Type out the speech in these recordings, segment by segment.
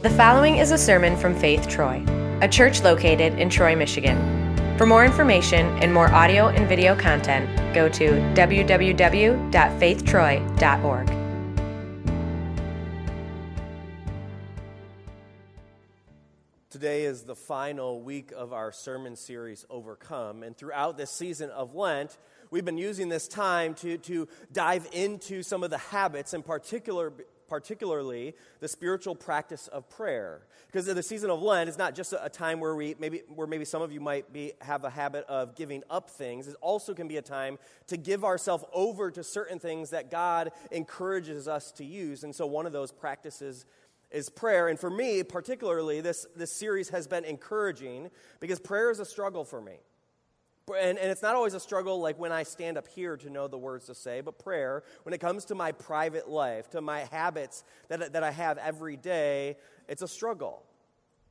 The following is a sermon from Faith Troy, a church located in Troy, Michigan. For more information and more audio and video content, go to www.faithtroy.org. Today is the final week of our sermon series, Overcome. And throughout this season of Lent, we've been using this time to, to dive into some of the habits, in particular, particularly the spiritual practice of prayer. Because the season of Lent is not just a time where we maybe where maybe some of you might be have a habit of giving up things. It also can be a time to give ourselves over to certain things that God encourages us to use. And so one of those practices is prayer. And for me, particularly, this, this series has been encouraging because prayer is a struggle for me. And, and it's not always a struggle like when I stand up here to know the words to say, but prayer, when it comes to my private life, to my habits that, that I have every day, it's a struggle.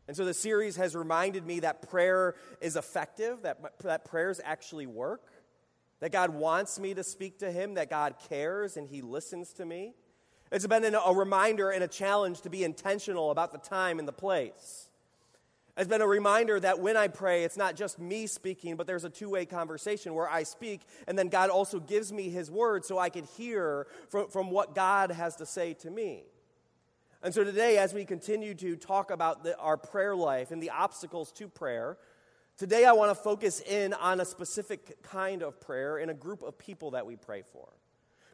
And so the series has reminded me that prayer is effective, that, that prayers actually work, that God wants me to speak to Him, that God cares and He listens to me. It's been a reminder and a challenge to be intentional about the time and the place has been a reminder that when I pray, it's not just me speaking, but there's a two way conversation where I speak, and then God also gives me His word so I can hear from, from what God has to say to me. And so today, as we continue to talk about the, our prayer life and the obstacles to prayer, today I want to focus in on a specific kind of prayer in a group of people that we pray for.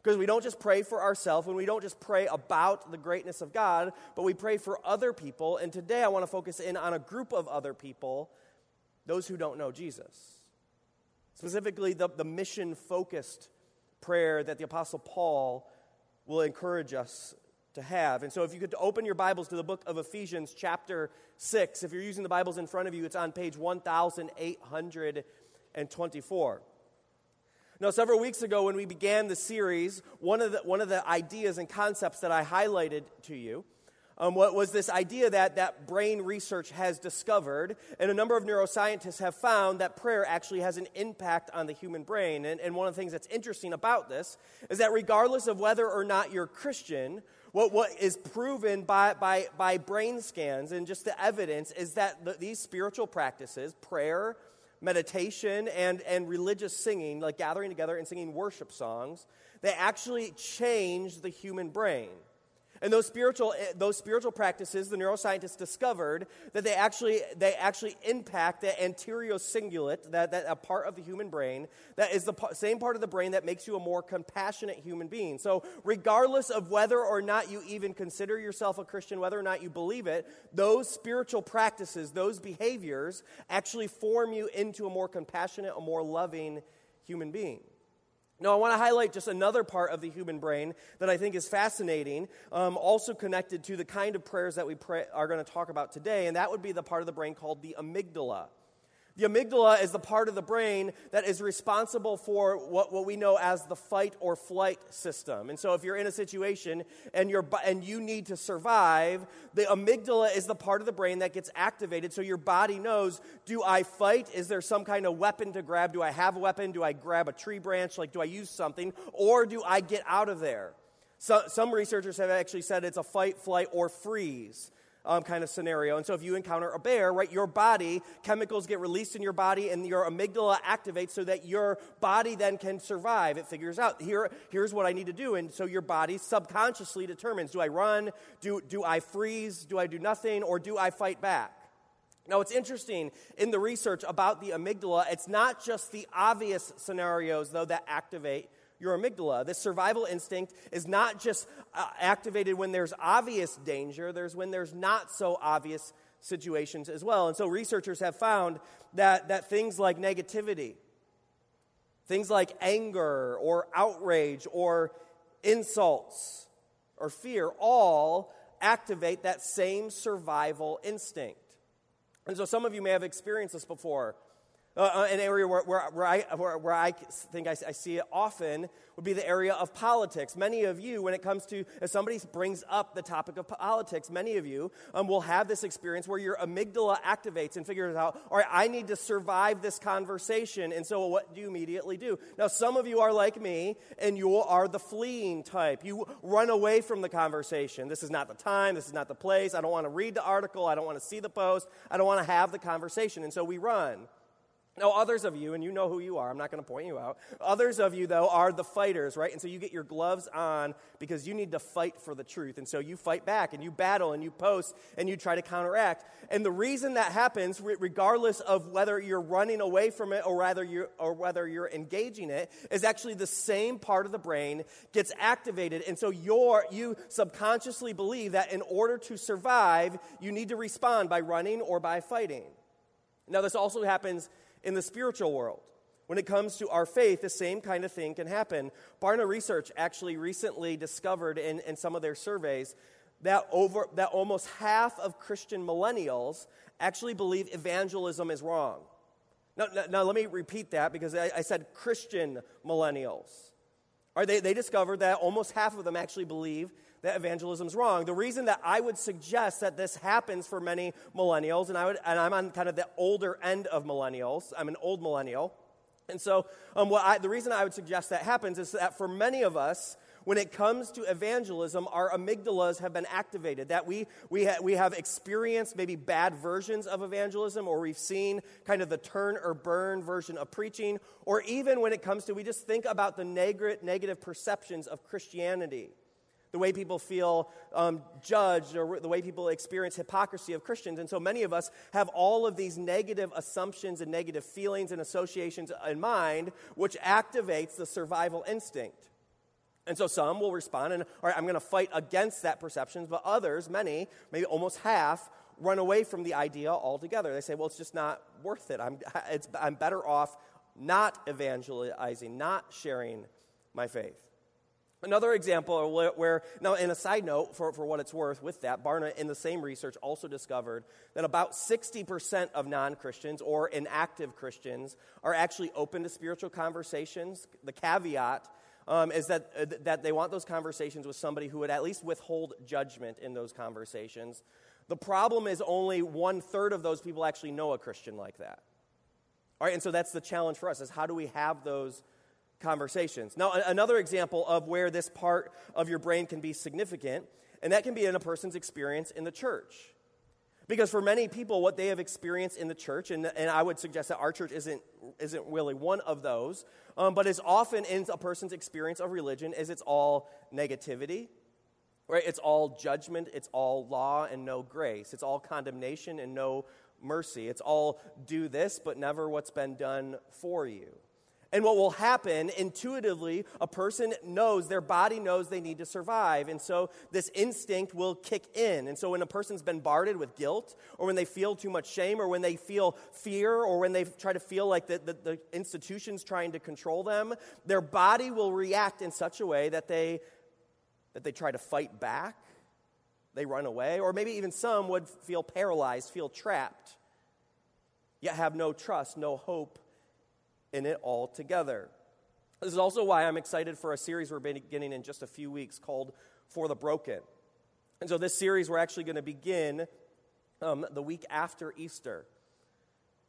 Because we don't just pray for ourselves and we don't just pray about the greatness of God, but we pray for other people. And today I want to focus in on a group of other people, those who don't know Jesus. Specifically, the, the mission focused prayer that the Apostle Paul will encourage us to have. And so, if you could open your Bibles to the book of Ephesians, chapter 6, if you're using the Bibles in front of you, it's on page 1824. Now, several weeks ago, when we began the series, one of the, one of the ideas and concepts that I highlighted to you um, was this idea that, that brain research has discovered, and a number of neuroscientists have found that prayer actually has an impact on the human brain. And, and one of the things that's interesting about this is that regardless of whether or not you're Christian, what, what is proven by, by, by brain scans and just the evidence is that the, these spiritual practices, prayer, meditation and, and religious singing, like gathering together and singing worship songs, they actually change the human brain. And those spiritual, eh, those spiritual practices, the neuroscientists discovered that they actually, they actually impact the anterior cingulate, that, that a part of the human brain, that is the same part of the brain that makes you a more compassionate human being. So, regardless of whether or not you even consider yourself a Christian, whether or not you believe it, those spiritual practices, those behaviors, actually form you into a more compassionate, a more loving human being. Now, I want to highlight just another part of the human brain that I think is fascinating, um, also connected to the kind of prayers that we pray, are going to talk about today, and that would be the part of the brain called the amygdala. The amygdala is the part of the brain that is responsible for what, what we know as the fight or flight system. And so, if you're in a situation and, you're, and you need to survive, the amygdala is the part of the brain that gets activated so your body knows do I fight? Is there some kind of weapon to grab? Do I have a weapon? Do I grab a tree branch? Like, do I use something? Or do I get out of there? So, some researchers have actually said it's a fight, flight, or freeze um, kind of scenario. And so if you encounter a bear, right, your body, chemicals get released in your body and your amygdala activates so that your body then can survive. It figures out, here, here's what I need to do. And so your body subconsciously determines do I run? Do, do I freeze? Do I do nothing? Or do I fight back? Now, what's interesting in the research about the amygdala, it's not just the obvious scenarios, though, that activate your amygdala. This survival instinct is not just uh, activated when there's obvious danger, there's when there's not so obvious situations as well. And so researchers have found that, that things like negativity, things like anger or outrage or insults or fear all activate that same survival instinct. And so some of you may have experienced this before Uh, uh, an area where, where, where, I, where, where I think I, I, see it often would be the area of politics. Many of you, when it comes to, if somebody brings up the topic of politics, many of you um, will have this experience where your amygdala activates and figures out, all right, I need to survive this conversation. And so what do you immediately do? Now, some of you are like me, and you are the fleeing type. You run away from the conversation. This is not the time, this is not the place. I don't want to read the article, I don't want to see the post, I don't want to have the conversation. And so we run. Now, others of you, and you know who you are, I'm not going to point you out. Others of you, though, are the fighters, right? And so you get your gloves on because you need to fight for the truth. And so you fight back and you battle and you post and you try to counteract. And the reason that happens, regardless of whether you're running away from it or, rather you're, or whether you're engaging it, is actually the same part of the brain gets activated. And so you're, you subconsciously believe that in order to survive, you need to respond by running or by fighting. Now, this also happens in the spiritual world. When it comes to our faith, the same kind of thing can happen. Barna Research actually recently discovered in, in some of their surveys that, over, that almost half of Christian millennials actually believe evangelism is wrong. Now, now, now let me repeat that because I, I said Christian millennials. Are they, they discovered that almost half of them actually believe that evangelism is wrong. The reason that I would suggest that this happens for many millennials, and, I would, and I'm on kind of the older end of millennials, I'm an old millennial. And so, um, what I, the reason I would suggest that happens is that for many of us, when it comes to evangelism, our amygdalas have been activated. That we, we, ha- we have experienced maybe bad versions of evangelism, or we've seen kind of the turn or burn version of preaching, or even when it comes to, we just think about the neg- negative perceptions of Christianity the way people feel um, judged, or the way people experience hypocrisy of Christians. And so many of us have all of these negative assumptions and negative feelings and associations in mind, which activates the survival instinct. And so some will respond and, all right, I'm going to fight against that perception, but others, many, maybe almost half, run away from the idea altogether. They say, well, it's just not worth it. I'm, I'm better off not evangelizing, not sharing my faith. Another example where, now, in a side note, for, for what it's worth with that, Barna in the same research also discovered that about 60% of non Christians or inactive Christians are actually open to spiritual conversations. The caveat um, is that, uh, that they want those conversations with somebody who would at least withhold judgment in those conversations. The problem is only one third of those people actually know a Christian like that. All right, and so that's the challenge for us is how do we have those conversations. Now, another example of where this part of your brain can be significant, and that can be in a person's experience in the church. Because for many people, what they have experienced in the church, and, and I would suggest that our church isn't, isn't really one of those, um, but is often in a person's experience of religion, is it's all negativity, right? It's all judgment, it's all law and no grace, it's all condemnation and no mercy, it's all do this, but never what's been done for you. And what will happen intuitively, a person knows, their body knows they need to survive. And so this instinct will kick in. And so when a person's bombarded with guilt, or when they feel too much shame, or when they feel fear, or when they try to feel like the, the, the institution's trying to control them, their body will react in such a way that they, that they try to fight back, they run away, or maybe even some would feel paralyzed, feel trapped, yet have no trust, no hope in it all together. This is also why I'm excited for a series we're beginning in just a few weeks called For the Broken. And so, this series we're actually going to begin um, the week after Easter.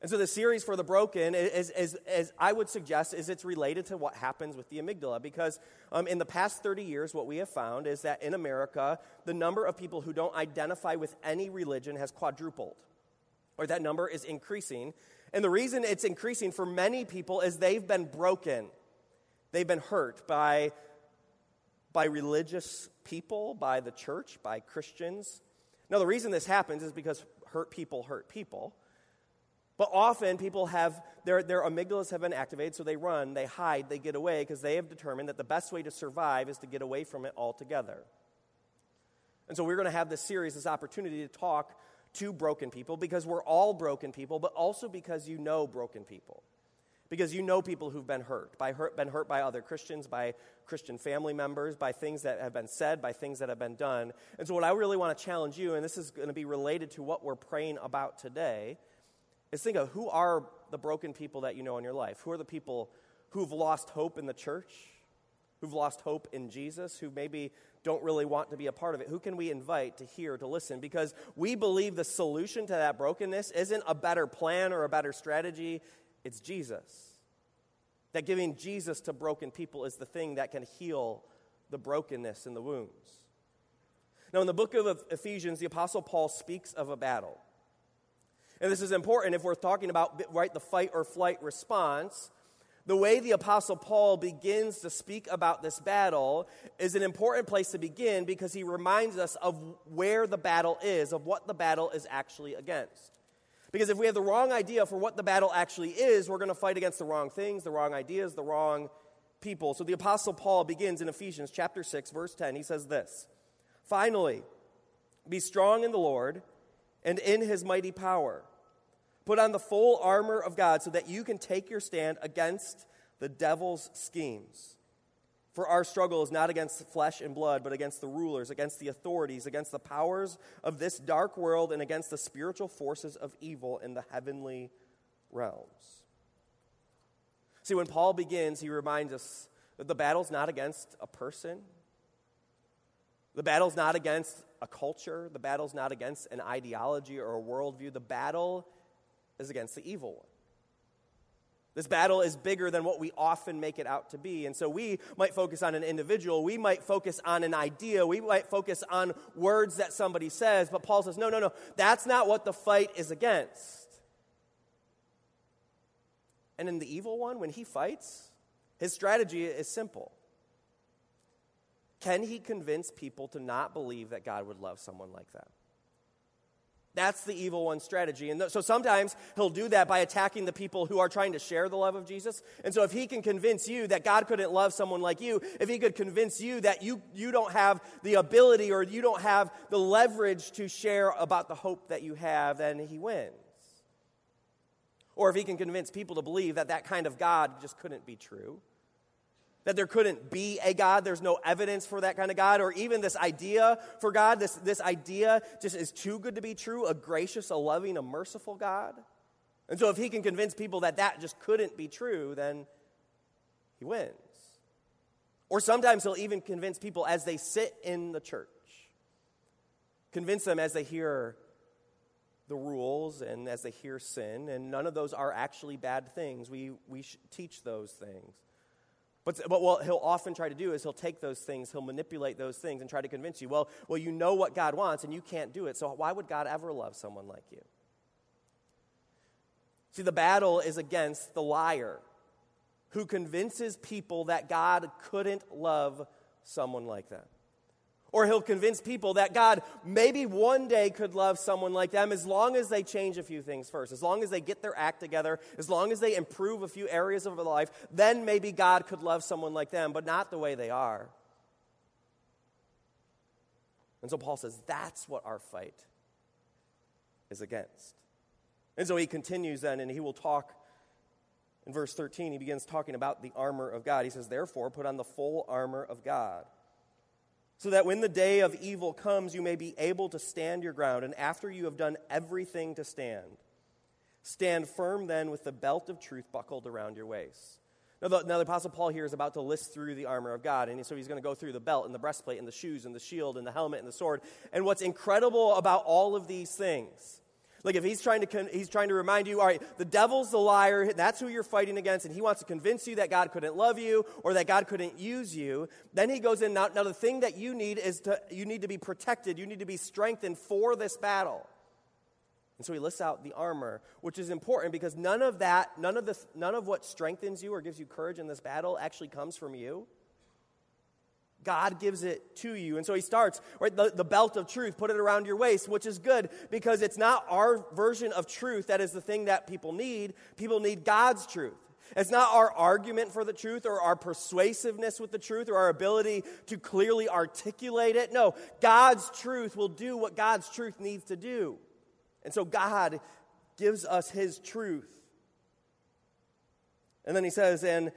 And so, the series for the broken, is, is, is, as I would suggest, is it's related to what happens with the amygdala. Because um, in the past 30 years, what we have found is that in America, the number of people who don't identify with any religion has quadrupled, or that number is increasing. And the reason it's increasing for many people is they've been broken. They've been hurt by, by religious people, by the church, by Christians. Now, the reason this happens is because hurt people hurt people. But often people have, their, their amygdalas have been activated, so they run, they hide, they get away because they have determined that the best way to survive is to get away from it altogether. And so we're going to have this series, this opportunity to talk to broken people because we're all broken people, but also because you know broken people. Because you know people who've been hurt, by hurt, been hurt by other Christians, by Christian family members, by things that have been said, by things that have been done. And so, what I really want to challenge you, and this is going to be related to what we're praying about today, is think of who are the broken people that you know in your life? Who are the people who've lost hope in the church? Who've lost hope in Jesus? Who maybe don't really want to be a part of it? Who can we invite to hear, to listen? Because we believe the solution to that brokenness isn't a better plan or a better strategy, it's Jesus. That giving Jesus to broken people is the thing that can heal the brokenness and the wounds. Now, in the book of Ephesians, the Apostle Paul speaks of a battle. And this is important if we're talking about right the fight or flight response. The way the Apostle Paul begins to speak about this battle is an important place to begin because he reminds us of where the battle is, of what the battle is actually against. Because if we have the wrong idea for what the battle actually is, we're going to fight against the wrong things, the wrong ideas, the wrong people. So the Apostle Paul begins in Ephesians chapter 6, verse 10. He says this Finally, be strong in the Lord and in his mighty power. Put on the full armor of God so that you can take your stand against the devil's schemes. For our struggle is not against flesh and blood, but against the rulers, against the authorities, against the powers of this dark world, and against the spiritual forces of evil in the heavenly realms. See, when Paul begins, he reminds us that the battle's not against a person, the battle's not against a culture. The battle's not against an ideology or a worldview. The battle is against the evil one. This battle is bigger than what we often make it out to be. And so we might focus on an individual. We might focus on an idea. We might focus on words that somebody says. But Paul says, no, no, no. That's not what the fight is against. And in the evil one, when he fights, his strategy is simple can he convince people to not believe that God would love someone like that? That's the evil one strategy. And th- so sometimes he'll do that by attacking the people who are trying to share the love of Jesus. And so if he can convince you that God couldn't love someone like you, if he could convince you that you, you don't have the ability or you don't have the leverage to share about the hope that you have, then he wins. Or if he can convince people to believe that that kind of God just couldn't be true, that there couldn't be a God. There's no evidence for that kind of God, or even this idea for God. This, this idea just is too good to be true a gracious, a loving, a merciful God. And so, if he can convince people that that just couldn't be true, then he wins. Or sometimes he'll even convince people as they sit in the church, convince them as they hear the rules and as they hear sin, and none of those are actually bad things. We, we teach those things. But, but what he'll often try to do is he'll take those things, he'll manipulate those things and try to convince you, well, well, you know what God wants and you can't do it, so why would God ever love someone like you? See, the battle is against the liar who convinces people that God couldn't love someone like that. Or he'll convince people that God maybe one day could love someone like them as long as they change a few things first, as long as they get their act together, as long as they improve a few areas of their life, then maybe God could love someone like them, but not the way they are. And so Paul says that's what our fight is against. And so he continues then, and he will talk in verse 13. He begins talking about the armor of God. He says, Therefore, put on the full armor of God so that when the day of evil comes, you may be able to stand your ground. And after you have done everything to stand, stand firm then with the belt of truth buckled around your waist. Now the, now, the Apostle Paul here is about to list through the armor of God. And so he's going to go through the belt and the breastplate and the shoes and the shield and the helmet and the sword. And what's incredible about all of these things like if he's trying to he's trying to remind you, all right, the devil's the liar, that's who you're fighting against, and he wants to convince you that God couldn't love you or that God couldn't use you. Then he goes in now, now the thing that you need is to you need to be protected, you need to be strengthened for this battle. And so he lists out the armor, which is important because none of that, none of, the, none of what strengthens you or gives you courage in this battle actually comes from you. God gives it to you. And so he starts, right, the, the belt of truth, put it around your waist, which is good because it's not our version of truth that is the thing that people need. People need God's truth. It's not our argument for the truth or our persuasiveness with the truth or our ability to clearly articulate it. No, God's truth will do what God's truth needs to do. And so God gives us his truth. And then he says, and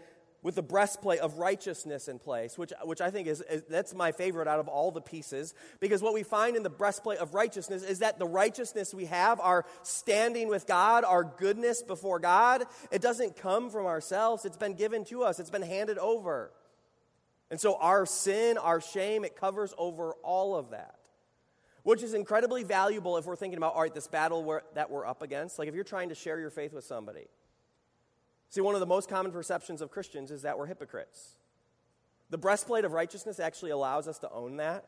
with the breastplate of righteousness in place, which, which I think is, is, that's my favorite out of all the pieces, because what we find in the breastplate of righteousness is that the righteousness we have, our standing with God, our goodness before God, it doesn't come from ourselves. It's been given to us, it's been handed over. And so our sin, our shame, it covers over all of that. Which is incredibly valuable if we're thinking about, all right, this battle we're, that we're up against. Like if you're trying to share your faith with somebody, See, one of the most common perceptions of Christians is that we're hypocrites. The breastplate of righteousness actually allows us to own that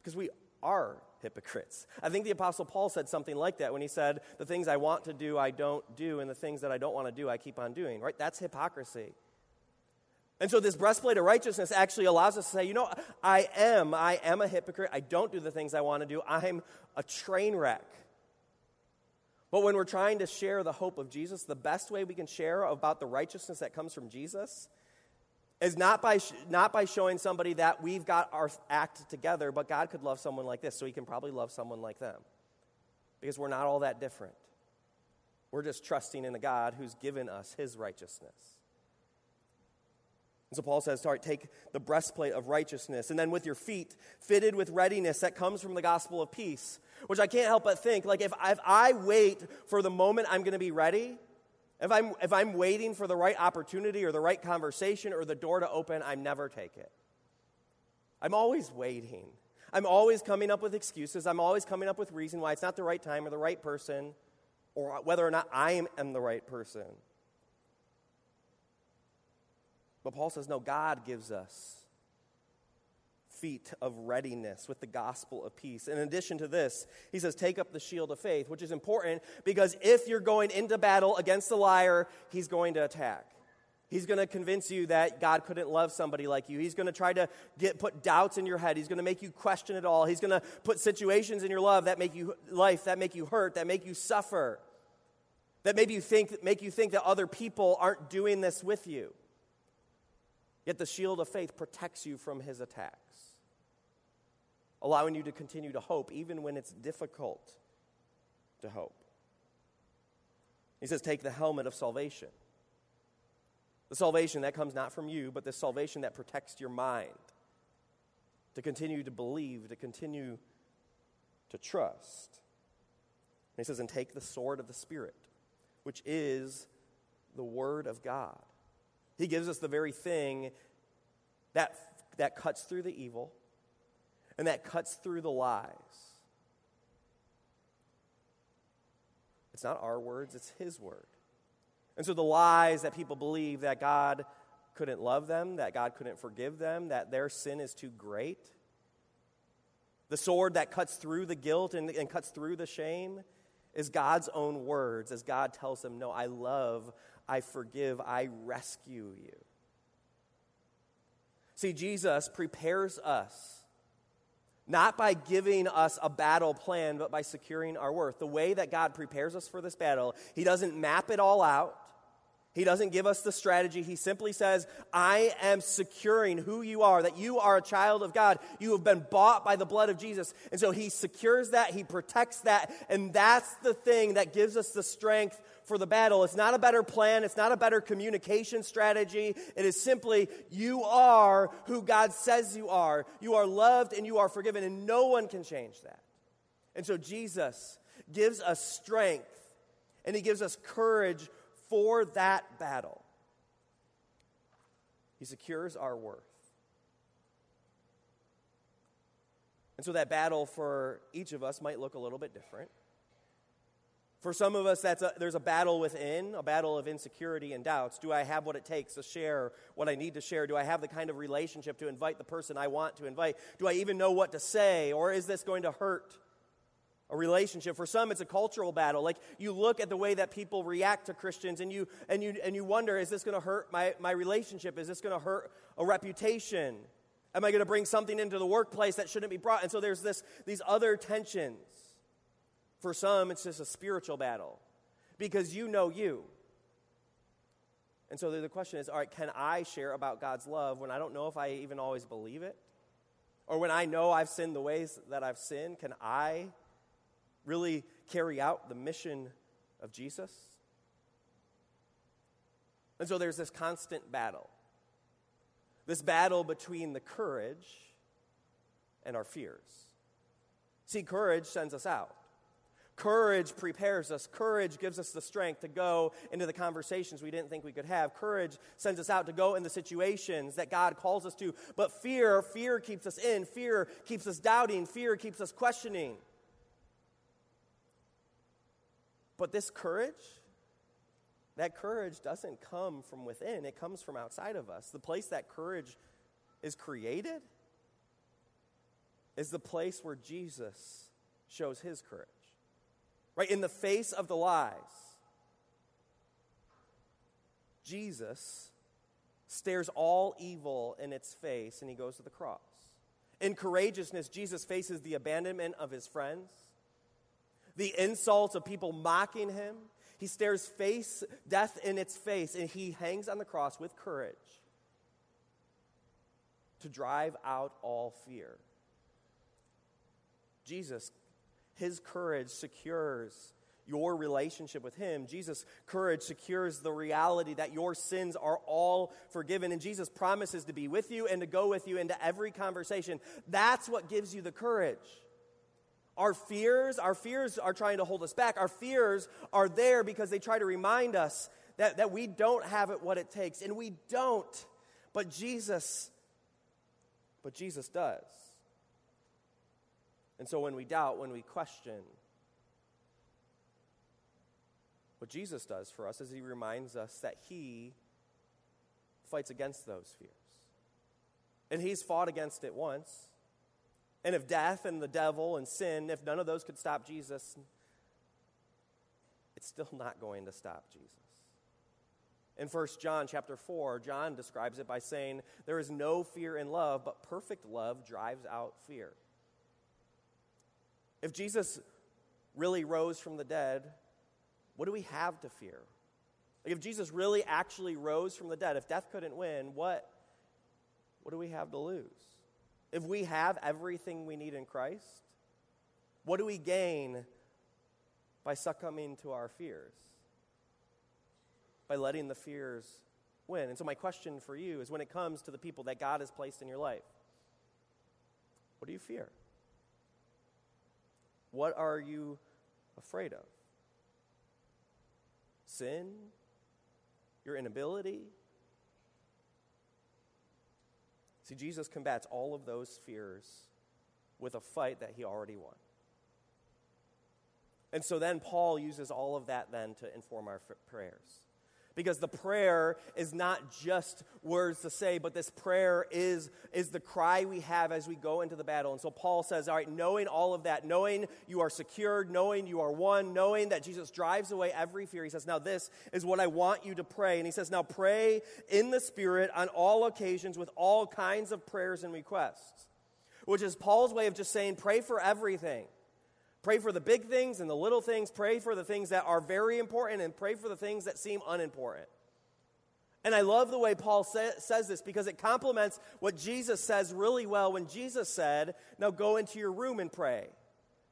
because we are hypocrites. I think the Apostle Paul said something like that when he said, The things I want to do, I don't do, and the things that I don't want to do, I keep on doing, right? That's hypocrisy. And so this breastplate of righteousness actually allows us to say, you know, I am, I am a hypocrite. I don't do the things I want to do. I'm a train wreck. But when we're trying to share the hope of Jesus, the best way we can share about the righteousness that comes from Jesus is not by, not by showing somebody that we've got our act together, but God could love someone like this, so he can probably love someone like them. Because we're not all that different. We're just trusting in the God who's given us his righteousness. And so Paul says, all right, take the breastplate of righteousness, and then with your feet fitted with readiness that comes from the gospel of peace which I can't help but think like if, if I wait for the moment I'm going to be ready, if I'm, if I'm waiting for the right opportunity or the right conversation or the door to open, I never take it. I'm always waiting. I'm always coming up with excuses. I'm always coming up with reason why it's not the right time or the right person or whether or not I am the right person. But Paul says, no, God gives us feet of readiness with the gospel of peace. In addition to this, he says, take up the shield of faith, which is important because if you're going into battle against the liar, he's going to attack. He's going to convince you that God couldn't love somebody like you. He's going to try to get put doubts in your head. He's going to make you question it all. He's going to put situations in your love that make you life that make you hurt, that make you suffer. That maybe you think make you think that other people aren't doing this with you. Yet the shield of faith protects you from his attacks allowing you to continue to hope even when it's difficult to hope. He says, Take the helmet of salvation. The salvation that comes not from you, but the salvation that protects your mind. To continue to believe, to continue to trust. And he says, And take the sword of the Spirit, which is the Word of God. He gives us the very thing that, that cuts through the evil, and that cuts through the lies. It's not our words, it's His word. And so the lies that people believe that God couldn't love them, that God couldn't forgive them, that their sin is too great, the sword that cuts through the guilt and, and cuts through the shame is God's own words as God tells them, No, I love, I forgive, I rescue you. See, Jesus prepares us not by giving us a battle plan, but by securing our worth. The way that God prepares us for this battle, He doesn't map it all out. He doesn't give us the strategy. He simply says, I am securing who you are, that you are a child of God. You have been bought by the blood of Jesus. And so He secures that, He protects that, and that's the thing that gives us the strength for the battle. It's not a better plan, it's not a better communication strategy. It is simply, you are who God says you are. You are loved and you are forgiven, and no one can change that. And so Jesus gives us strength and he gives us courage for that battle. He secures our worth. And so that battle for each of us might look a little bit different. For some of us, that's a, there's a battle within, a battle of insecurity and doubts. Do I have what it takes to share what I need to share? Do I have the kind of relationship to invite the person I want to invite? Do I even know what to say? Or is this going to hurt a relationship? For some, it's a cultural battle. Like you look at the way that people react to Christians and you, and you, and you wonder, is this going to hurt my, my relationship? Is this going to hurt a reputation? Am I going to bring something into the workplace that shouldn't be brought? And so there's this, these other tensions. For some, it's just a spiritual battle because you know you. And so the question is all right, can I share about God's love when I don't know if I even always believe it? Or when I know I've sinned the ways that I've sinned, can I really carry out the mission of Jesus? And so there's this constant battle. this battle between the courage and our fears. See, courage sends us out. Courage prepares us. Courage gives us the strength to go into the conversations we didn't think we could have. Courage sends us out to go in the situations that God calls us to. But fear, fear keeps us in. Fear keeps us doubting. Fear keeps us questioning. But this courage, that courage doesn't come from within, it comes from outside of us. The place that courage is created is the place where Jesus shows his courage right? In the face of the lies, Jesus stares all evil in its face and he goes to the cross. In courageousness, Jesus faces the abandonment of his friends, the insults of people mocking him. He stares face death in its face and he hangs on the cross with courage to drive out all fear. Jesus his courage secures your relationship with Him. Jesus' courage secures the reality that your sins are all forgiven. And Jesus promises to be with you and to go with you into every conversation. That's what gives you the courage. Our fears, our fears are trying to hold us back. Our fears are there because they try to remind us that, that we don't have it what it takes. And we don't. But Jesus, but Jesus does. And so when we doubt, when we question, what Jesus does for us is he reminds us that he fights against those fears. And he's fought against it once. And if death and the devil and sin, if none of those could stop Jesus, it's still not going to stop Jesus. In 1 John chapter 4, John describes it by saying, There is no fear in love, but perfect love drives out fear. If Jesus really rose from the dead, what do we have to fear? Like if Jesus really actually rose from the dead, if death couldn't win, what, what do we have to lose? If we have everything we need in Christ, what do we gain by succumbing to our fears? By letting the fears win. And so, my question for you is when it comes to the people that God has placed in your life, what do you fear? What are you afraid of? Sin? Your inability? See, Jesus combats all of those fears with a fight that he already won. And so then Paul uses all of that then to inform our f- prayers. Because the prayer is not just words to say, but this prayer is, is the cry we have as we go into the battle. And so Paul says, All right, knowing all of that, knowing you are secured, knowing you are one, knowing that Jesus drives away every fear, he says, Now this is what I want you to pray. And he says, Now pray in the Spirit on all occasions with all kinds of prayers and requests, which is Paul's way of just saying, Pray for everything. Pray for the big things and the little things. Pray for the things that are very important and pray for the things that seem unimportant. And I love the way Paul say, says this because it complements what Jesus says really well when Jesus said, Now go into your room and pray.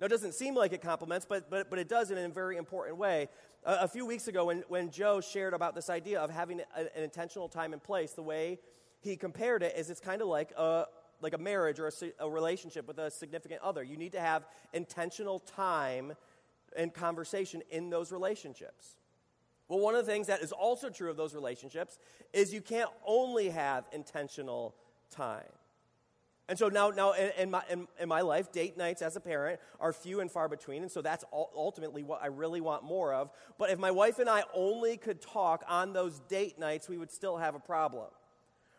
Now, it doesn't seem like it complements, but, but, but it does in a very important way. A, a few weeks ago, when, when Joe shared about this idea of having a, an intentional time and place, the way he compared it is it's kind of like a, like a marriage or a, a relationship with a significant other. You need to have intentional time and conversation in those relationships. Well, one of the things that is also true of those relationships is you can't only have intentional time. And so now, now in, in my, in, in, my life, date nights as a parent are few and far between. And so that's ultimately what I really want more of. But if my wife and I only could talk on those date nights, we would still have a problem.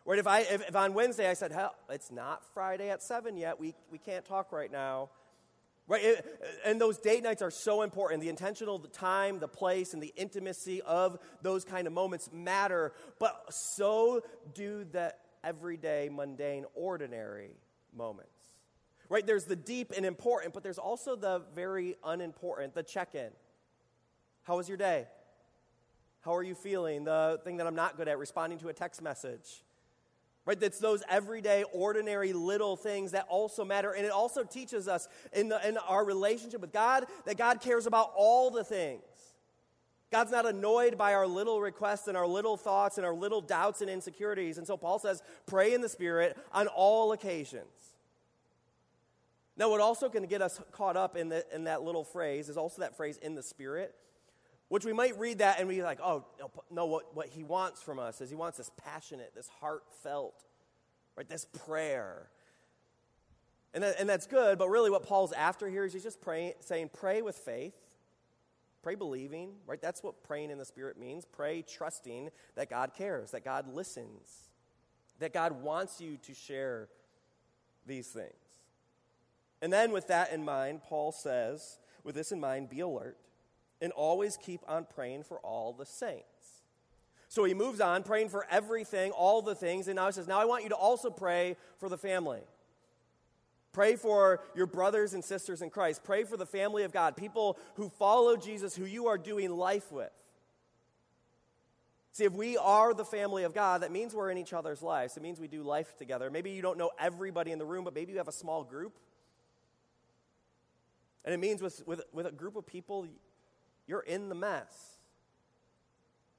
Right? If, I, if, if on Wednesday I said, hell, it's not Friday at 7 yet, we, we can't talk right now. Right? And those date nights are so important. The intentional the time, the place, and the intimacy of those kind of moments matter, but so do the everyday, mundane, ordinary moments. Right? There's the deep and important, but there's also the very unimportant, the check in. How was your day? How are you feeling? The thing that I'm not good at, responding to a text message. Right? That's those everyday, ordinary little things that also matter. And it also teaches us in, the, in our relationship with God that God cares about all the things. God's not annoyed by our little requests and our little thoughts and our little doubts and insecurities. And so Paul says, pray in the Spirit on all occasions. Now, what also can get us caught up in, the, in that little phrase is also that phrase, in the Spirit, which we might read that and be like, oh, no, what, what he wants from us is he wants this passionate, this heartfelt, right, this prayer. And, that, and that's good, but really what Paul's after here is he's just praying, saying, pray with faith, pray believing, right? That's what praying in the Spirit means. Pray trusting that God cares, that God listens, that God wants you to share these things. And then, with that in mind, Paul says, with this in mind, be alert and always keep on praying for all the saints. So he moves on, praying for everything, all the things, and now he says, Now I want you to also pray for the family. Pray for your brothers and sisters in Christ. Pray for the family of God, people who follow Jesus, who you are doing life with. See, if we are the family of God, that means we're in each other's lives. It means we do life together. Maybe you don't know everybody in the room, but maybe you have a small group. And it means with, with, with a group of people, you're in the mess.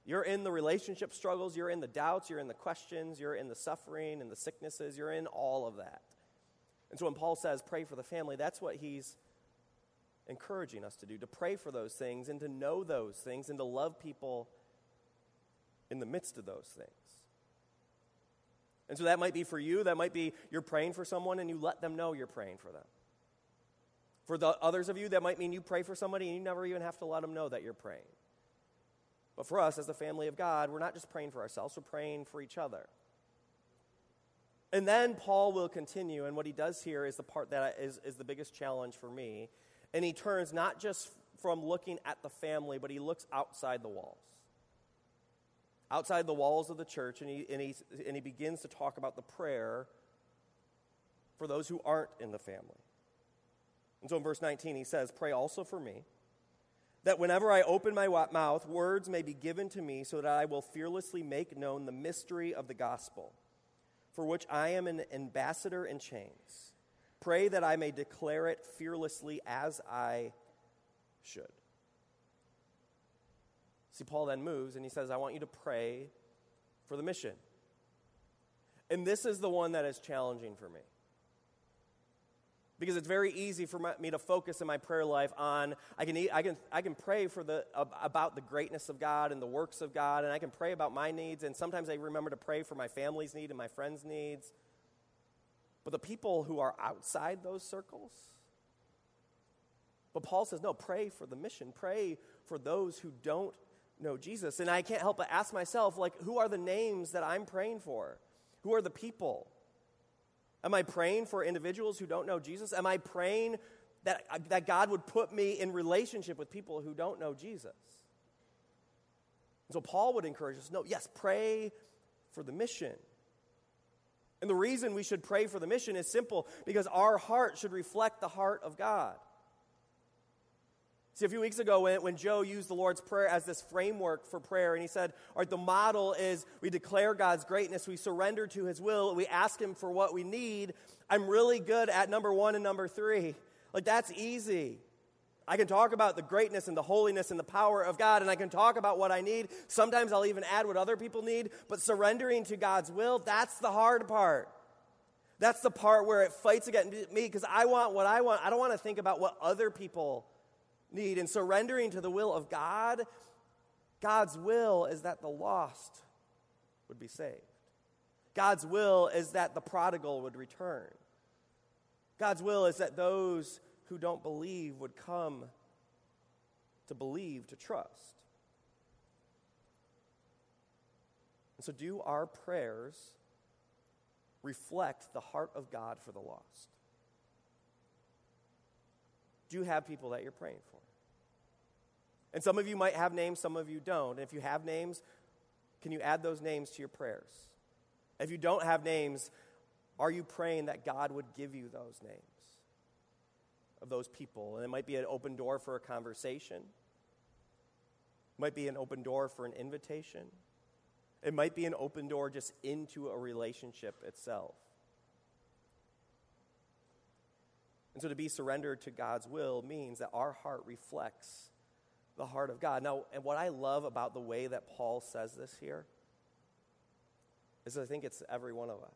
You're in the relationship struggles, you're in the doubts, you're in the questions, you're in the suffering and the sicknesses, you're in all of that. And so when Paul says pray for the family, that's what he's encouraging us to do to pray for those things and to know those things and to love people in the midst of those things. And so that might be for you, that might be you're praying for someone and you let them know you're praying for them. For the others of you, that might mean you pray for somebody and you never even have to let them know that you're praying. But for us, as the family of God, we're not just praying for ourselves, we're praying for each other. And then Paul will continue, and what he does here is the part that is, is the biggest challenge for me. And he turns not just from looking at the family, but he looks outside the walls. Outside the walls of the church, and he, and he, and he begins to talk about the prayer for those who aren't in the family. And so in verse 19, he says, Pray also for me, that whenever I open my mouth, words may be given to me, so that I will fearlessly make known the mystery of the gospel, for which I am an ambassador in chains. Pray that I may declare it fearlessly as I should. See, Paul then moves and he says, I want you to pray for the mission. And this is the one that is challenging for me because it's very easy for my, me to focus in my prayer life on I can, I can, I can pray for the, about the greatness of God and the works of God, and I can pray about my needs, and sometimes I remember to pray for my family's need and my friends' needs. But the people who are outside those circles, but Paul says, no, pray for the mission. Pray for those who don't know Jesus. And I can't help but ask myself, like, who are the names that I'm praying for? Who are the people? Am I praying for individuals who don't know Jesus? Am I praying that, uh, that God would put me in relationship with people who don't know Jesus? And so Paul would encourage us no, yes, pray for the mission. And the reason we should pray for the mission is simple because our heart should reflect the heart of God. See, a few weeks ago, when, when Joe used the Lord's Prayer as this framework for prayer, and he said, All right, the model is we declare God's greatness, we surrender to his will, we ask him for what we need. I'm really good at number one and number three. Like, that's easy. I can talk about the greatness and the holiness and the power of God, and I can talk about what I need. Sometimes I'll even add what other people need, but surrendering to God's will, that's the hard part. That's the part where it fights against me because I want what I want. I don't want to think about what other people need. And surrendering to the will of God, God's will is that the lost would be saved. God's will is that the prodigal would return. God's will is that those who don't believe would come to believe, to trust. And so, do our prayers reflect the heart of God for the lost? Do you have people that you're praying for? And some of you might have names, some of you don't. And if you have names, can you add those names to your prayers? If you don't have names, are you praying that God would give you those names of those people? And it might be an open door for a conversation, it might be an open door for an invitation, it might be an open door just into a relationship itself. And so to be surrendered to God's will means that our heart reflects the heart of God. Now, and what I love about the way that Paul says this here is I think it's every one of us.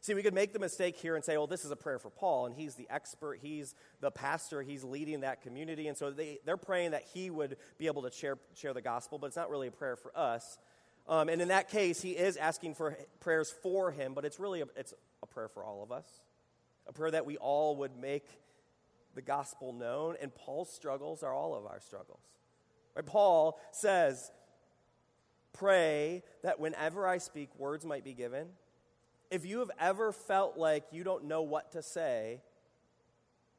See, we could make the mistake here and say, well, this is a prayer for Paul, and he's the expert, he's the pastor, he's leading that community, and so they, they're praying that he would be able to share, share the gospel, but it's not really a prayer for us. Um, and in that case, he is asking for prayers for him, but it's really a, it's a prayer for all of us, a prayer that we all would make the gospel known, and Paul's struggles are all of our struggles. Right? Paul says, Pray that whenever I speak, words might be given. If you have ever felt like you don't know what to say,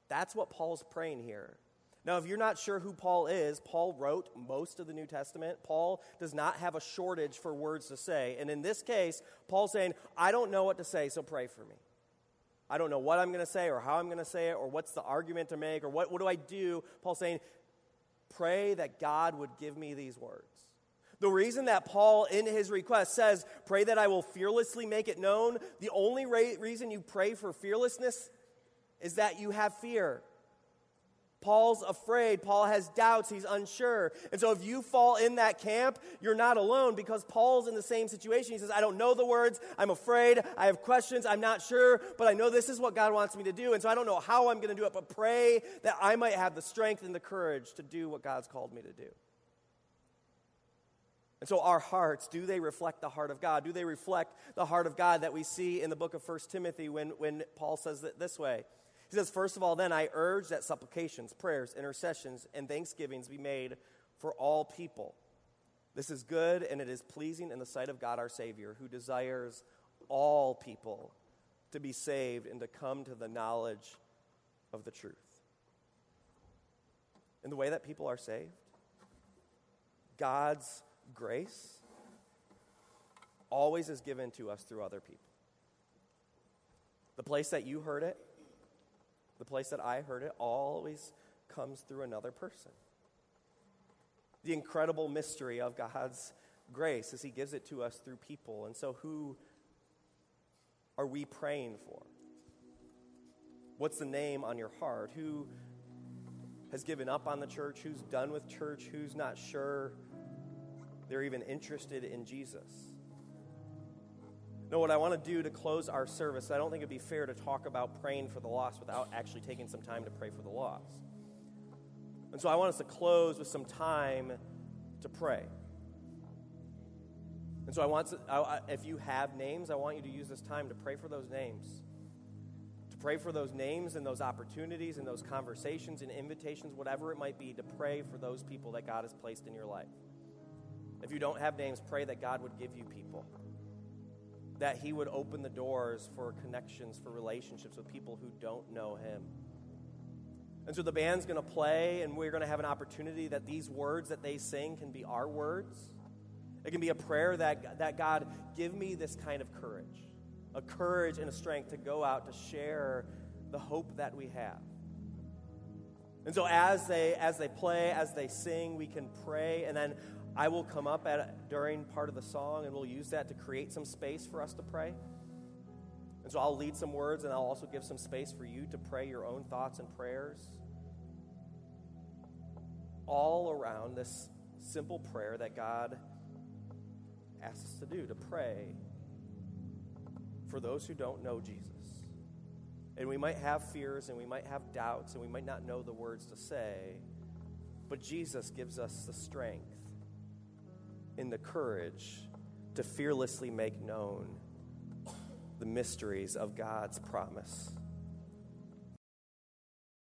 that's what Paul's praying here. Now, if you're not sure who Paul is, Paul wrote most of the New Testament. Paul does not have a shortage for words to say. And in this case, Paul's saying, I don't know what to say, so pray for me. I don't know what I'm going to say or how I'm going to say it or what's the argument to make or what, what do I do? Paul's saying, pray that God would give me these words. The reason that Paul, in his request, says, Pray that I will fearlessly make it known, the only ra- reason you pray for fearlessness is that you have fear. Paul's afraid. Paul has doubts. He's unsure. And so, if you fall in that camp, you're not alone because Paul's in the same situation. He says, I don't know the words. I'm afraid. I have questions. I'm not sure, but I know this is what God wants me to do. And so, I don't know how I'm going to do it, but pray that I might have the strength and the courage to do what God's called me to do. And so, our hearts, do they reflect the heart of God? Do they reflect the heart of God that we see in the book of 1 Timothy when, when Paul says it this way? He says, First of all, then I urge that supplications, prayers, intercessions, and thanksgivings be made for all people. This is good and it is pleasing in the sight of God our Savior, who desires all people to be saved and to come to the knowledge of the truth. And the way that people are saved, God's grace always is given to us through other people. The place that you heard it, the place that I heard it, always comes through another person. The incredible mystery of God's grace is He gives it to us through people. And so, who are we praying for? What's the name on your heart? Who has given up on the church? Who's done with church? Who's not sure? they're even interested in Jesus. No, what I want to do to close our service, I don't think it'd be fair to talk about praying for the lost without actually taking some time to pray for the lost. And so I want us to close with some time to pray. And so I want to, I, if you have names, I want you to use this time to pray for those names. To pray for those names and those opportunities and those conversations and invitations, whatever it might be, to pray for those people that God has placed in your life. If you don't have names, pray that God would give you people. That He would open the doors for connections, for relationships with people who don't know Him. And so the band's going to play, and we're going to have an opportunity that these words that they sing can be our words. It can be a prayer that, that God, give me this kind of courage, a courage and a strength to go out to share the hope that we have. And so as they as they play, as they sing, we can pray, and then I will come up at during part of the song and we'll use that to create some space for us to pray. And so I'll lead some words and I'll also give some space for you to pray your own thoughts and prayers. All around this simple prayer that God asks us to do to pray for those who don't know Jesus. And we might have fears and we might have doubts and we might not know the words to say, but Jesus gives us the strength in the courage to fearlessly make known the mysteries of God's promise.